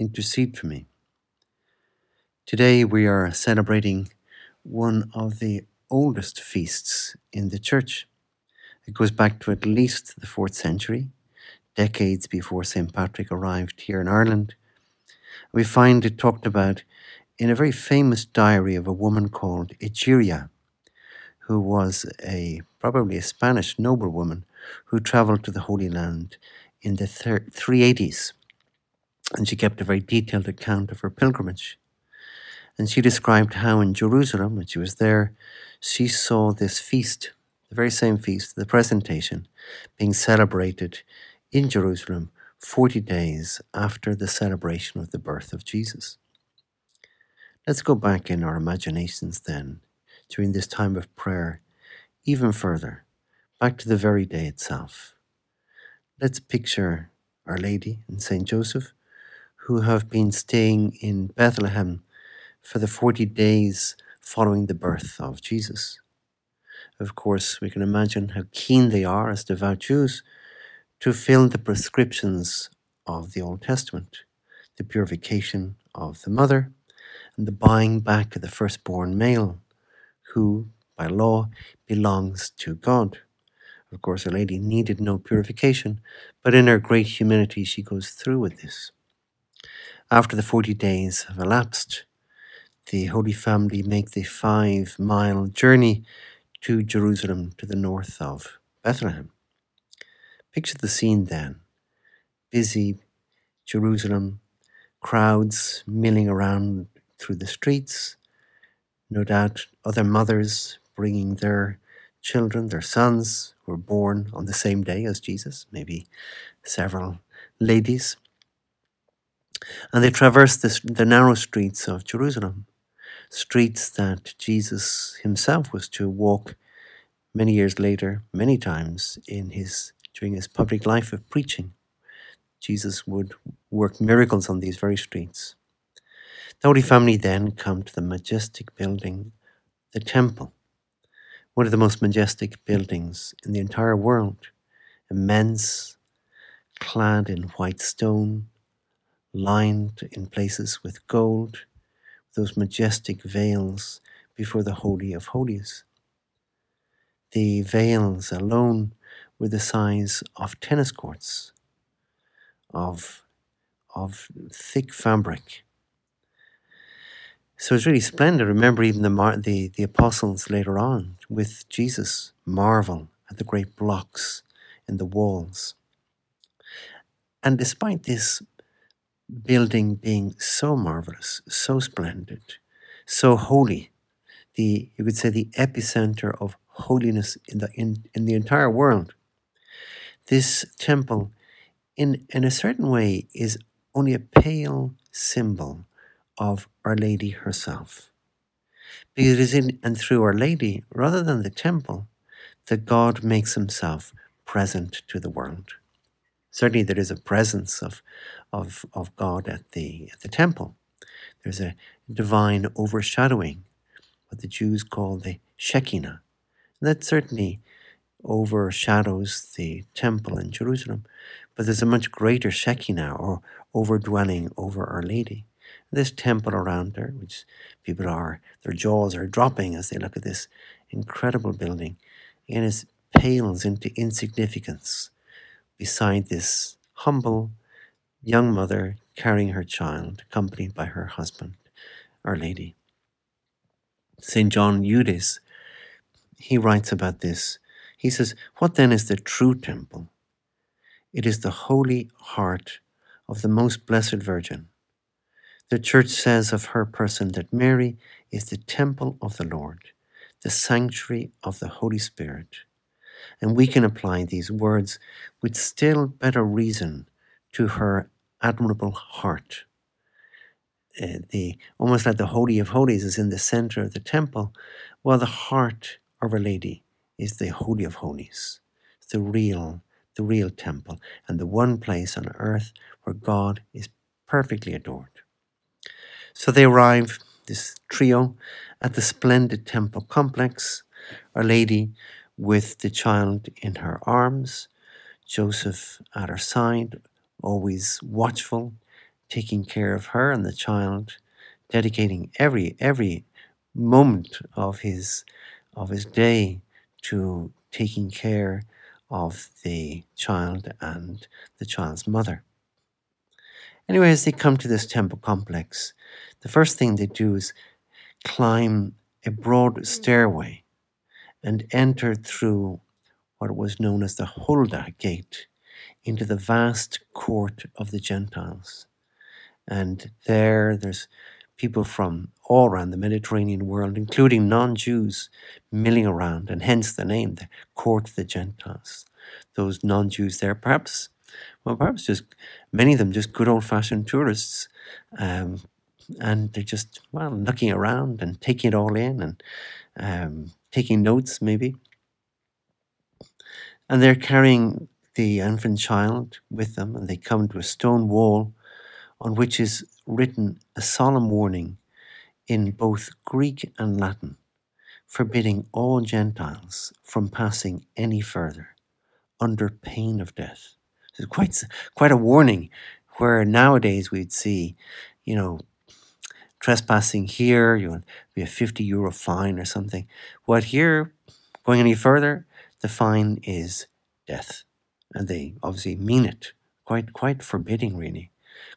intercede for me. Today we are celebrating one of the oldest feasts in the Church. It goes back to at least the fourth century, decades before St. Patrick arrived here in Ireland. We find it talked about in a very famous diary of a woman called Egeria, who was a probably a Spanish noblewoman who traveled to the Holy Land in the 380s and she kept a very detailed account of her pilgrimage. And she described how in Jerusalem, when she was there, she saw this feast, the very same feast, the presentation, being celebrated in Jerusalem 40 days after the celebration of the birth of Jesus. Let's go back in our imaginations then, during this time of prayer, even further, back to the very day itself. Let's picture Our Lady and Saint Joseph who have been staying in Bethlehem for the 40 days following the birth of Jesus. Of course, we can imagine how keen they are as devout Jews to fill the prescriptions of the Old Testament the purification of the mother and the buying back of the firstborn male, who, by law, belongs to God. Of course, Our Lady needed no purification, but in her great humility, she goes through with this. After the 40 days have elapsed, the Holy Family make the five mile journey to Jerusalem to the north of Bethlehem. Picture the scene then. Busy Jerusalem, crowds milling around through the streets, no doubt other mothers bringing their children, their sons, who were born on the same day as Jesus, maybe several ladies and they traversed the, the narrow streets of Jerusalem, streets that Jesus himself was to walk many years later, many times in his during his public life of preaching. Jesus would work miracles on these very streets. The Holy Family then come to the majestic building, the temple, one of the most majestic buildings in the entire world, immense, clad in white stone, lined in places with gold, those majestic veils before the Holy of Holies. The veils alone were the size of tennis courts, of, of thick fabric. So it's really splendid. Remember, even the, mar- the, the apostles later on with Jesus marvel at the great blocks in the walls. And despite this building being so marvelous, so splendid, so holy, the you could say the epicenter of holiness in the in, in the entire world. This temple, in in a certain way, is only a pale symbol of Our Lady herself. Because it is in and through Our Lady, rather than the temple, that God makes himself present to the world. Certainly, there is a presence of, of, of God at the, at the temple. There's a divine overshadowing, what the Jews call the Shekinah. And that certainly overshadows the temple in Jerusalem. But there's a much greater Shekinah or overdwelling over Our Lady. This temple around her, which people are, their jaws are dropping as they look at this incredible building, again, it pales into insignificance beside this humble young mother carrying her child, accompanied by her husband, Our Lady. St. John Eudes, he writes about this. He says, What then is the true temple? It is the holy heart of the most blessed Virgin. The Church says of her person that Mary is the temple of the Lord, the sanctuary of the Holy Spirit. And we can apply these words with still better reason to her admirable heart. uh, the almost like the holy of holies is in the center of the temple, while the heart of Our Lady is the holy of holies, the real, the real temple, and the one place on earth where God is perfectly adored. So they arrive, this trio, at the splendid temple complex. Our Lady with the child in her arms, Joseph at her side, always watchful, taking care of her and the child, dedicating every every moment of his of his day to taking care of the child and the child's mother. Anyway, as they come to this temple complex, the first thing they do is climb a broad stairway and entered through what was known as the Hulda Gate into the vast court of the Gentiles. And there, there's people from all around the Mediterranean world, including non Jews, milling around, and hence the name, the court of the Gentiles. Those non Jews there, perhaps, well, perhaps just many of them just good old fashioned tourists. Um, and they're just, well, looking around and taking it all in and um, taking notes, maybe. And they're carrying the infant child with them, and they come to a stone wall on which is written a solemn warning in both Greek and Latin, forbidding all Gentiles from passing any further under pain of death. It's quite, quite a warning where nowadays we'd see, you know, trespassing here, you'll be a 50 euro fine or something. What here, going any further, the fine is death. And they obviously mean it. Quite, quite forbidding, really.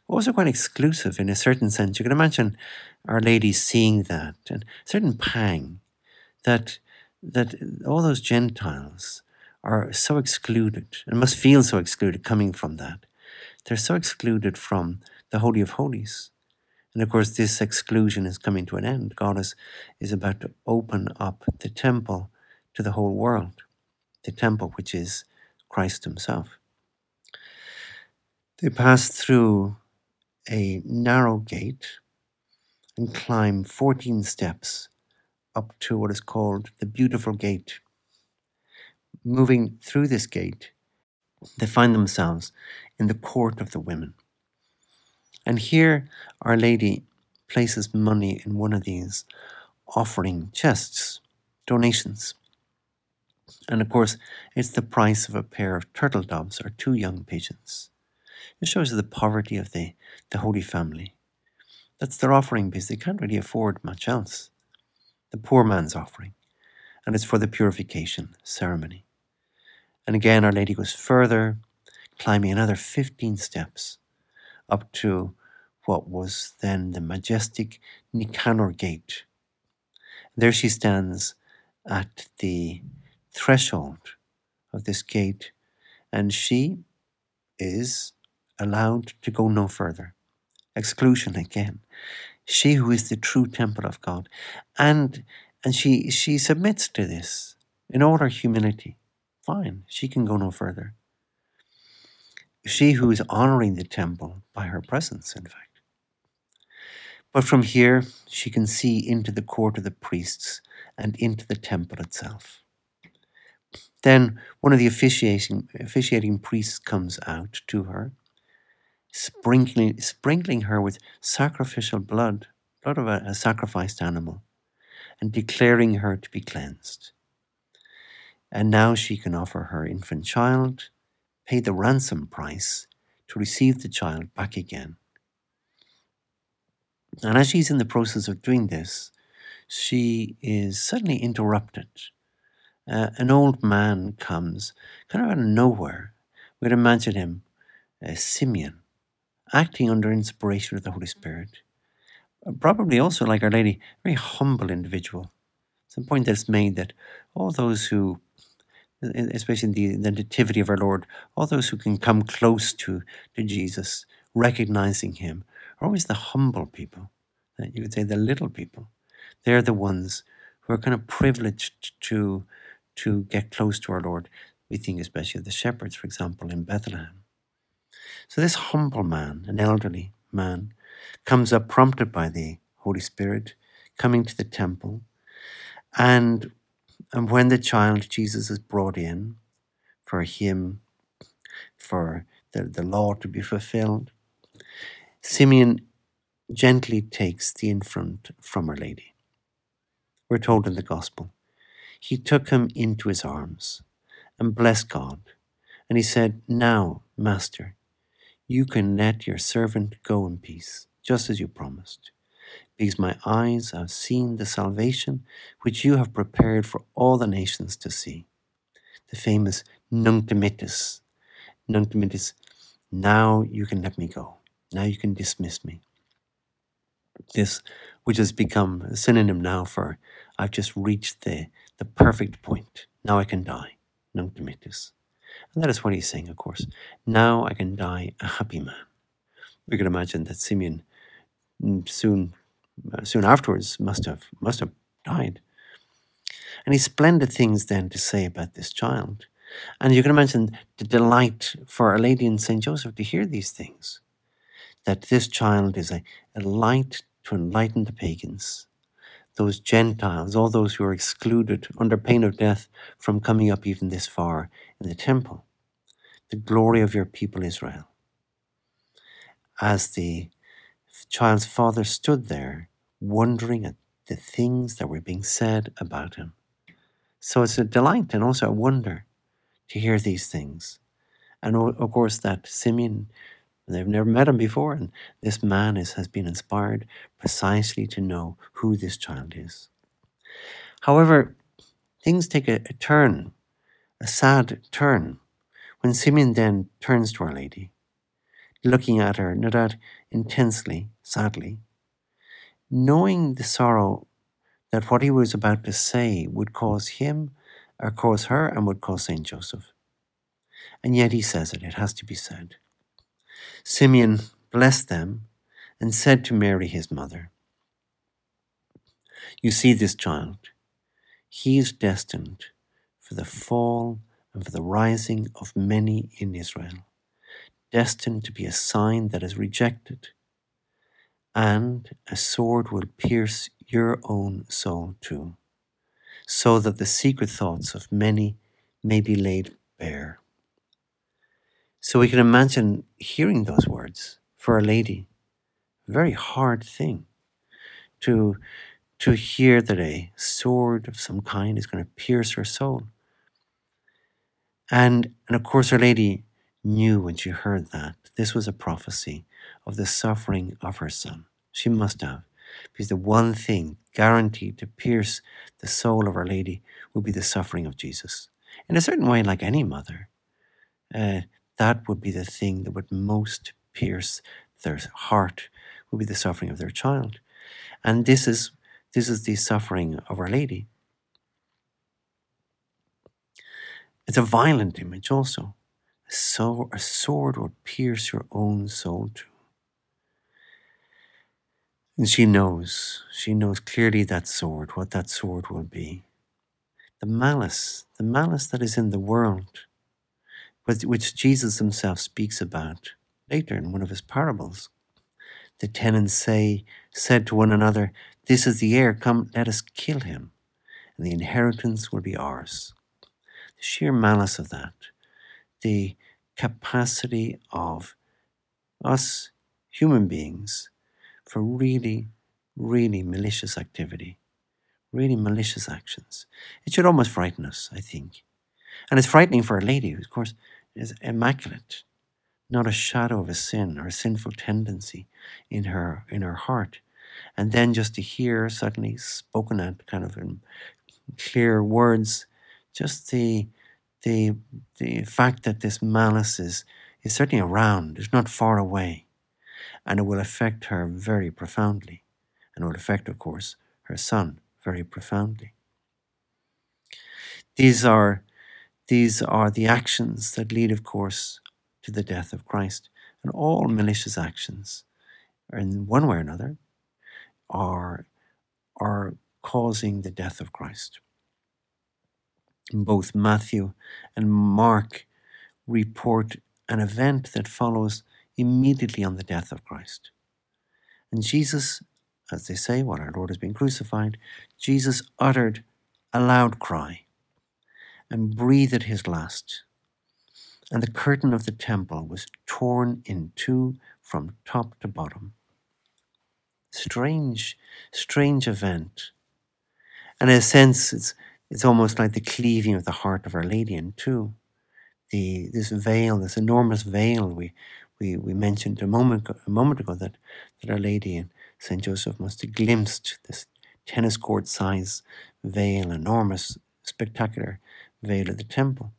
Also, quite exclusive in a certain sense. You can imagine Our Lady seeing that and a certain pang that that all those Gentiles are so excluded and must feel so excluded coming from that. They're so excluded from the Holy of Holies. And of course, this exclusion is coming to an end. God is, is about to open up the temple to the whole world, the temple which is Christ Himself. They pass through a narrow gate and climb 14 steps up to what is called the Beautiful Gate. Moving through this gate, they find themselves in the court of the women. And here, Our Lady places money in one of these offering chests, donations. And of course, it's the price of a pair of turtle doves or two young pigeons. It shows the poverty of the, the Holy Family. That's their offering because they can't really afford much else. The poor man's offering. And it's for the purification ceremony. And again, Our Lady goes further, climbing another 15 steps up to what was then the majestic Nicanor Gate. There she stands at the threshold of this gate, and she is allowed to go no further. Exclusion again. She who is the true temple of God. And and she she submits to this in all her humility. Fine, she can go no further. She who is honoring the temple by her presence, in fact. But from here, she can see into the court of the priests and into the temple itself. Then one of the officiating, officiating priests comes out to her, sprinkling, sprinkling her with sacrificial blood, blood of a, a sacrificed animal, and declaring her to be cleansed. And now she can offer her infant child, pay the ransom price to receive the child back again. And as she's in the process of doing this, she is suddenly interrupted. Uh, an old man comes, kind of out of nowhere. We'd imagine him, uh, Simeon, acting under inspiration of the Holy Spirit. Probably also, like Our Lady, a very humble individual. It's a point that's made that all those who especially in the, the nativity of our Lord, all those who can come close to, to Jesus, recognizing him, are always the humble people. You could say the little people. They're the ones who are kind of privileged to, to get close to our Lord. We think especially of the shepherds, for example, in Bethlehem. So this humble man, an elderly man, comes up prompted by the Holy Spirit, coming to the temple. And, and when the child Jesus is brought in for him, for the, the law to be fulfilled, Simeon gently takes the infant from Our Lady. We're told in the Gospel. He took him into his arms and blessed God. And he said, Now, Master, you can let your servant go in peace, just as you promised, because my eyes have seen the salvation which you have prepared for all the nations to see. The famous Nunc Dimittis. Nunc Dimittis, now you can let me go. Now you can dismiss me. This, which has become a synonym now for I've just reached the, the perfect point. Now I can die. Nunc Dimittis. And that is what he's saying, of course. Now I can die a happy man. We can imagine that Simeon mm, soon, Uh, soon afterwards must have must have died. And he's splendid things then to say about this child. And you can imagine the delight for Our Lady in Saint Joseph to hear these things. That this child is a, a light to enlighten the pagans, those Gentiles, all those who are excluded under pain of death from coming up even this far in the temple. The glory of your people Israel. As the child's father stood there, wondering at the things that were being said about him. So it's a delight and also a wonder to hear these things. And of course, that Simeon, they've never met him before, and this man is, has been inspired precisely to know who this child is. However, things take a, a turn, a sad turn, when Simeon then turns to Our Lady, looking at her, no doubt intensely, sadly, knowing the sorrow that what he was about to say would cause him or cause her and would cause Saint Joseph. And yet he says it, it has to be said. Simeon blessed them and said to Mary, his mother, You see this child. He is destined for the fall and for the rising of many in Israel, destined to be a sign that is rejected, and a sword will pierce your own soul too so that the secret thoughts of many may be laid bare. So we can imagine hearing those words for a lady. Very hard thing to, to hear that a sword of some kind is going to pierce her soul. And, and of course, Our Lady knew when she heard that this was a prophecy of the suffering of her son. She must have because the one thing guaranteed to pierce the soul of Our Lady would be the suffering of Jesus. In a certain way, like any mother, uh, that would be the thing that would most pierce their heart, would be the suffering of their child. And this is this is the suffering of Our Lady. It's a violent image also. So a sword would pierce your own soul too. And she knows, she knows clearly that sword, what that sword will be. The malice, the malice that is in the world, which Jesus himself speaks about later in one of his parables. The tenants say, said to one another, This is the heir, come, let us kill him, and the inheritance will be ours. The sheer malice of that, the capacity of us human beings for really, really malicious activity, really malicious actions. It should almost frighten us, I think. And it's frightening for a lady who, of course, is immaculate, not a shadow of a sin or a sinful tendency in her in her heart. And then just to hear suddenly spoken at kind of in clear words, just the the the fact that this malice is is certainly around, is not far away and it will affect her very profoundly, and it will affect, of course, her son very profoundly. These are, these are the actions that lead, of course, to the death of Christ. And all malicious actions, in one way or another, are, are causing the death of Christ. Both Matthew and Mark report an event that follows immediately on the death of Christ. And Jesus, as they say, while our Lord has been crucified, Jesus uttered a loud cry and breathed his last. And the curtain of the temple was torn in two from top to bottom. Strange, strange event. And in a sense, it's, it's almost like the cleaving of the heart of Our Lady in two. The, this veil, this enormous veil we, we, we mentioned a moment, a moment ago that, that Our Lady and St. Joseph must have glimpsed this tennis court size veil, enormous, spectacular veil of the temple.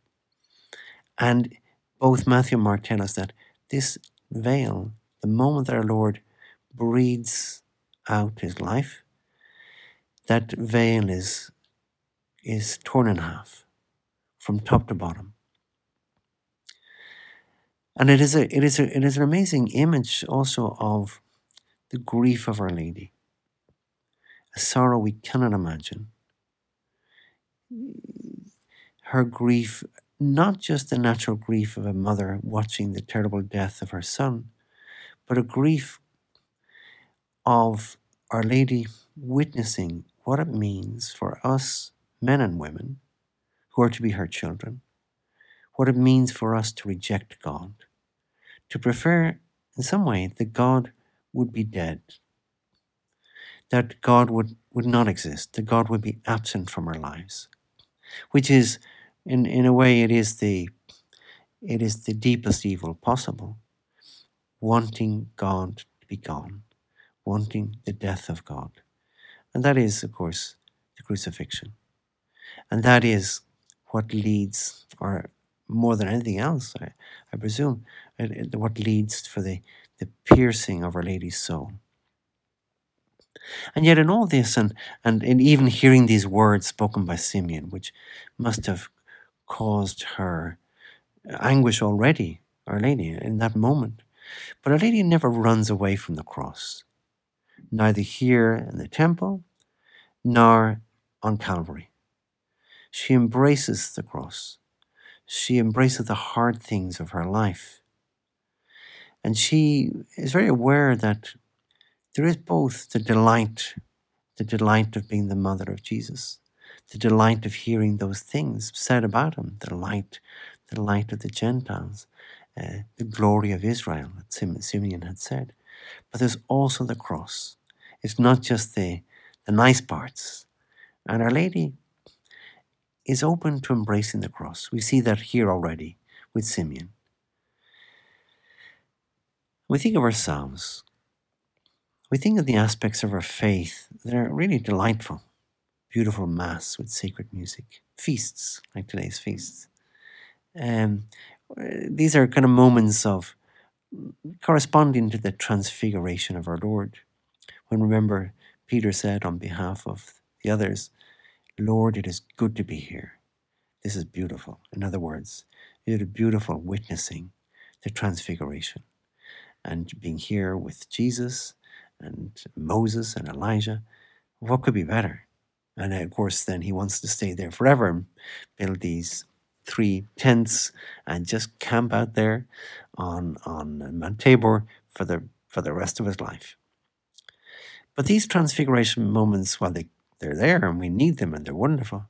And both Matthew and Mark tell us that this veil, the moment that our Lord breathes out his life, that veil is, is torn in half from top to bottom. And it is, a, it, is a, it is an amazing image also of the grief of Our Lady, a sorrow we cannot imagine. Her grief, not just the natural grief of a mother watching the terrible death of her son, but a grief of Our Lady witnessing what it means for us, men and women, who are to be her children, what it means for us to reject God, to prefer, in some way, that God would be dead, that God would, would not exist, that God would be absent from our lives, which is, in, in a way, it is the it is the deepest evil possible, wanting God to be gone, wanting the death of God. And that is, of course, the crucifixion. And that is what leads, or more than anything else, I, I presume, what leads for the, the piercing of Our Lady's soul. And yet, in all this, and, and in even hearing these words spoken by Simeon, which must have caused her anguish already, Our Lady, in that moment, but Our Lady never runs away from the cross, neither here in the temple nor on Calvary. She embraces the cross. She embraces the hard things of her life. And she is very aware that there is both the delight, the delight of being the mother of Jesus, the delight of hearing those things said about him, the light, the light of the Gentiles, uh, the glory of Israel, that Simeon had said. But there's also the cross. It's not just the, the nice parts. And Our Lady is open to embracing the cross. We see that here already with Simeon. We think of our Psalms. We think of the aspects of our faith that are really delightful. Beautiful Mass with sacred music, feasts like today's feasts. Um, these are kind of moments of corresponding to the transfiguration of our Lord. When remember, Peter said on behalf of the others, Lord, it is good to be here. This is beautiful. In other words, it is beautiful witnessing the transfiguration and being here with Jesus and Moses and Elijah. What could be better? And of course, then he wants to stay there forever and build these three tents and just camp out there on, on Mount Tabor for the, for the rest of his life. But these transfiguration moments, while they, they're there and we need them and they're wonderful,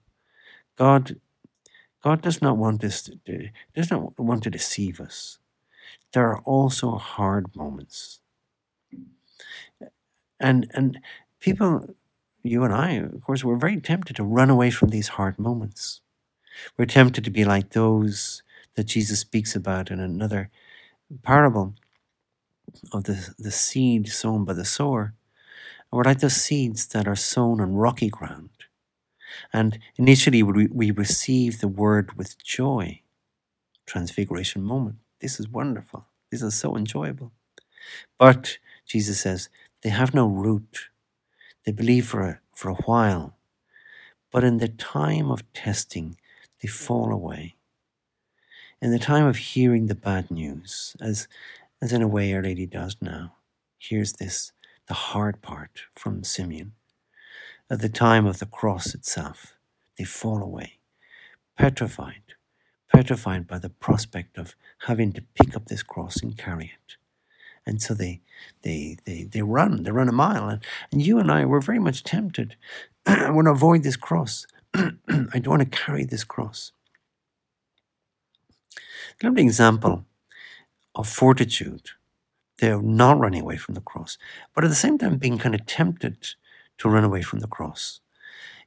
God, God does not want us to, does not want to deceive us there are also hard moments. And and people, you and I, of course, we're very tempted to run away from these hard moments. We're tempted to be like those that Jesus speaks about in another parable of the, the seed sown by the sower. We're like those seeds that are sown on rocky ground. And initially we, we receive the word with joy. Transfiguration moment. This is wonderful. This is so enjoyable. But Jesus says they have no root. They believe for a, for a while, but in the time of testing, they fall away. In the time of hearing the bad news, as, as in a way Our Lady does now, here's this, the hard part from Simeon. At the time of the cross itself, they fall away, petrified, petrified by the prospect of having to pick up this cross and carry it, And so they they they, they run, they run a mile. And, and you and I were very much tempted. I want to avoid this cross. I don't want to carry this cross. Another example of fortitude. They're not running away from the cross, but at the same time being kind of tempted to run away from the cross.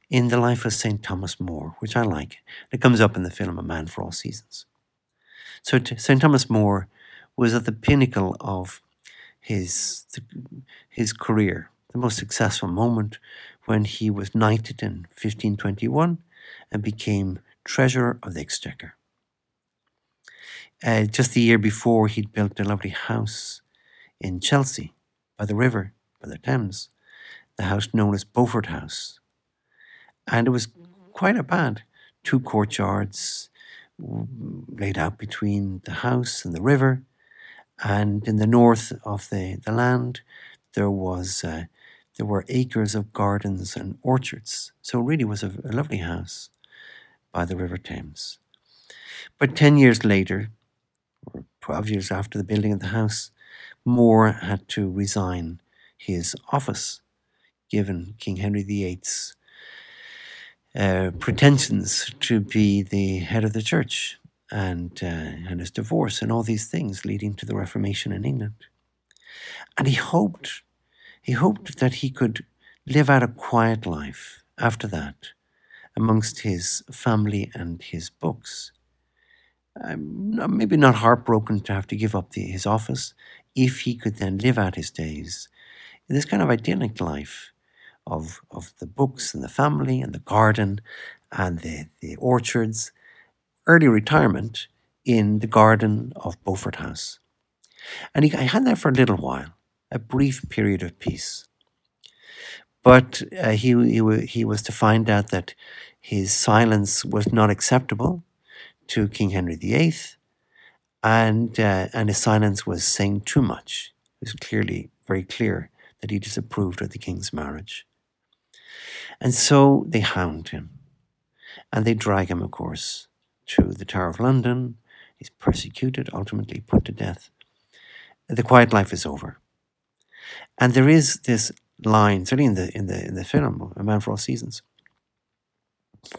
In the life of St. Thomas More, which I like, it comes up in the film A Man for All Seasons. So St. Thomas More was at the pinnacle of his, his career, the most successful moment when he was knighted in 1521 and became Treasurer of the Exchequer. Uh, just the year before, he'd built a lovely house in Chelsea by the river, by the Thames, the house known as Beaufort House. And it was quite a bad two courtyards laid out between the house and the river. And in the north of the, the land, there was uh, there were acres of gardens and orchards. So it really was a, a lovely house by the River Thames. But 10 years later, or 12 years after the building of the house, More had to resign his office, given King Henry VIII's uh, pretensions to be the head of the church and, uh, and his divorce and all these things leading to the Reformation in England. And he hoped, he hoped that he could live out a quiet life after that amongst his family and his books. Um, maybe not heartbroken to have to give up the, his office if he could then live out his days in this kind of idyllic life of, of the books and the family and the garden and the, the orchards, early retirement in the garden of Beaufort House. And he, had that for a little while, a brief period of peace. But uh, he, he, he was to find out that his silence was not acceptable to King Henry VIII, and uh, and his silence was saying too much. It was clearly very clear that he disapproved of the king's marriage, and so they hound him, and they drag him, of course, to the Tower of London. He's persecuted, ultimately put to death. The quiet life is over, and there is this line, certainly in the in the in the film A Man for All Seasons,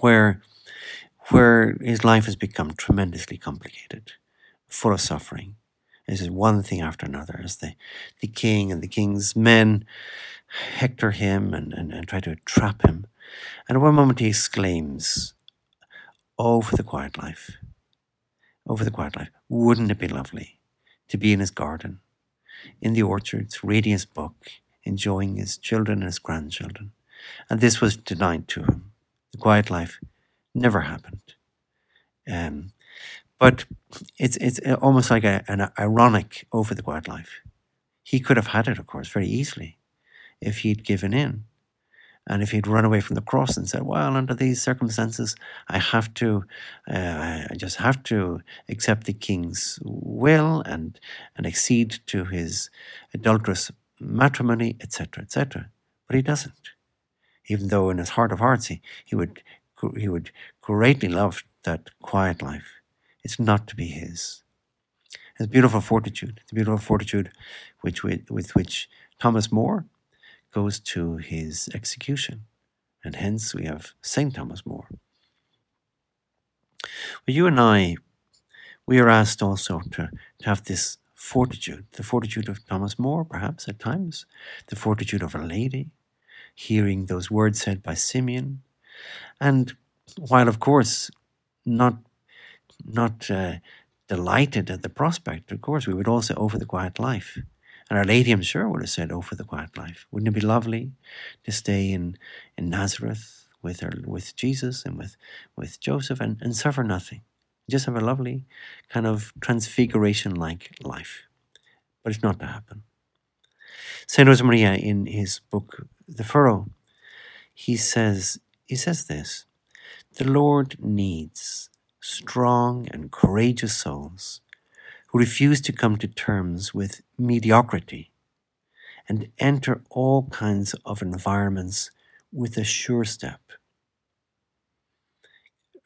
where where his life has become tremendously complicated, full of suffering. This is one thing after another as the, the king and the king's men hector him and, and, and try to trap him. And at one moment he exclaims, Oh, for the quiet life. Oh, for the quiet life. Wouldn't it be lovely to be in his garden, in the orchards, reading his book, enjoying his children and his grandchildren? And this was denied to him. The quiet life never happened. Um, but it's it's almost like a, an ironic over the quiet life. He could have had it, of course, very easily, if he'd given in, and if he'd run away from the cross and said, "Well, under these circumstances, I have to, uh, I just have to accept the king's will and and accede to his adulterous matrimony, etc., etc." But he doesn't, even though in his heart of hearts he, he would he would greatly love that quiet life. It's not to be his. It's beautiful fortitude. It's beautiful fortitude which, with, with which Thomas More goes to his execution. And hence we have St. Thomas More. Well, you and I, we are asked also to, to have this fortitude, the fortitude of Thomas More, perhaps at times, the fortitude of a lady, hearing those words said by Simeon, and while, of course, not not uh, delighted at the prospect, of course, we would also over the quiet life. And Our Lady, I'm sure, would have said, "Oh, for the quiet life! Wouldn't it be lovely to stay in, in Nazareth with her, with Jesus and with with Joseph, and, and suffer nothing, just have a lovely kind of transfiguration-like life?" But it's not to happen. Saint Josemaria, in his book *The Furrow*, he says he says this The Lord needs strong and courageous souls who refuse to come to terms with mediocrity and enter all kinds of environments with a sure step.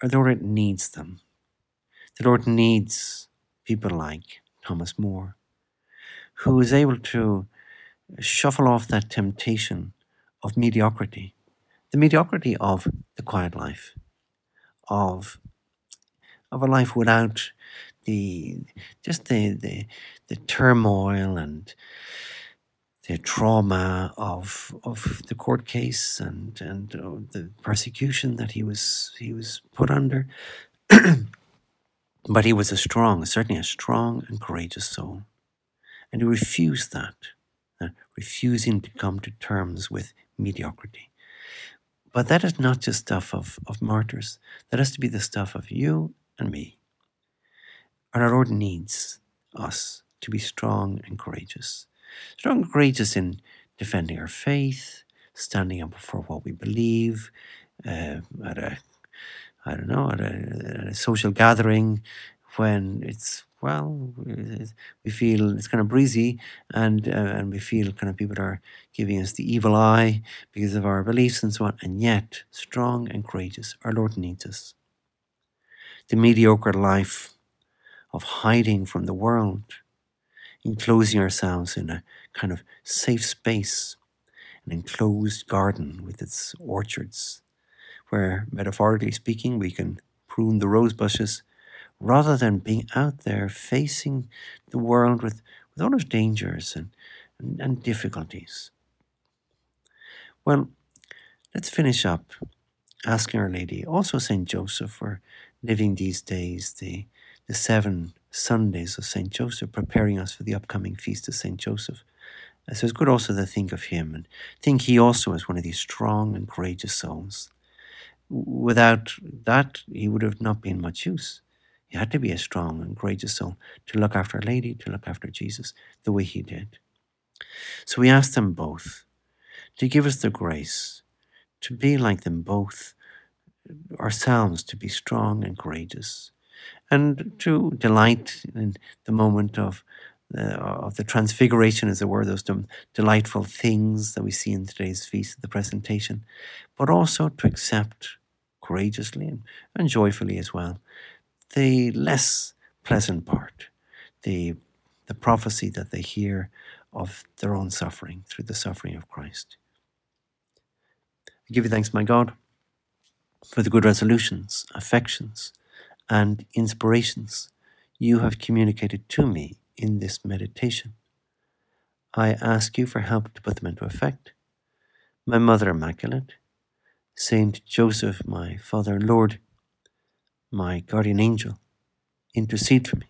The Lord needs them. The Lord needs people like Thomas More, who is able to shuffle off that temptation of mediocrity, the mediocrity of the quiet life, of of a life without the just the the, the turmoil and the trauma of of the court case and and uh, the persecution that he was he was put under. but he was a strong, certainly a strong and courageous soul, and he refused that, uh, refusing to come to terms with mediocrity. But that is not just stuff of, of martyrs. That has to be the stuff of you and me. And our Lord needs us to be strong and courageous. Strong and courageous in defending our faith, standing up for what we believe, uh, at a, I don't know, at a, at a social gathering when it's well, we feel it's kind of breezy, and uh, and we feel kind of people are giving us the evil eye because of our beliefs and so on. And yet, strong and courageous, our Lord needs us. The mediocre life of hiding from the world, enclosing ourselves in a kind of safe space, an enclosed garden with its orchards, where, metaphorically speaking, we can prune the rose bushes rather than being out there facing the world with, with all its dangers and, and, and difficulties. Well, let's finish up asking Our Lady, also St. Joseph, for living these days, the, the seven Sundays of St. Joseph, preparing us for the upcoming feast of St. Joseph. Uh, so it's good also to think of him and think he also is one of these strong and courageous souls. Without that, he would have not been much use. He had to be a strong and courageous soul to look after Our Lady, to look after Jesus, the way he did. So we ask them both to give us the grace to be like them both ourselves, to be strong and courageous, and to delight in the moment of the, of the transfiguration, as it were, those delightful things that we see in today's feast, of the presentation, but also to accept courageously and, and joyfully as well the less pleasant part, the, the prophecy that they hear of their own suffering through the suffering of Christ. I give you thanks, my God, for the good resolutions, affections, and inspirations you have communicated to me in this meditation. I ask you for help to put them into effect. My Mother Immaculate, Saint Joseph, my Father and Lord, my guardian angel, intercede for me.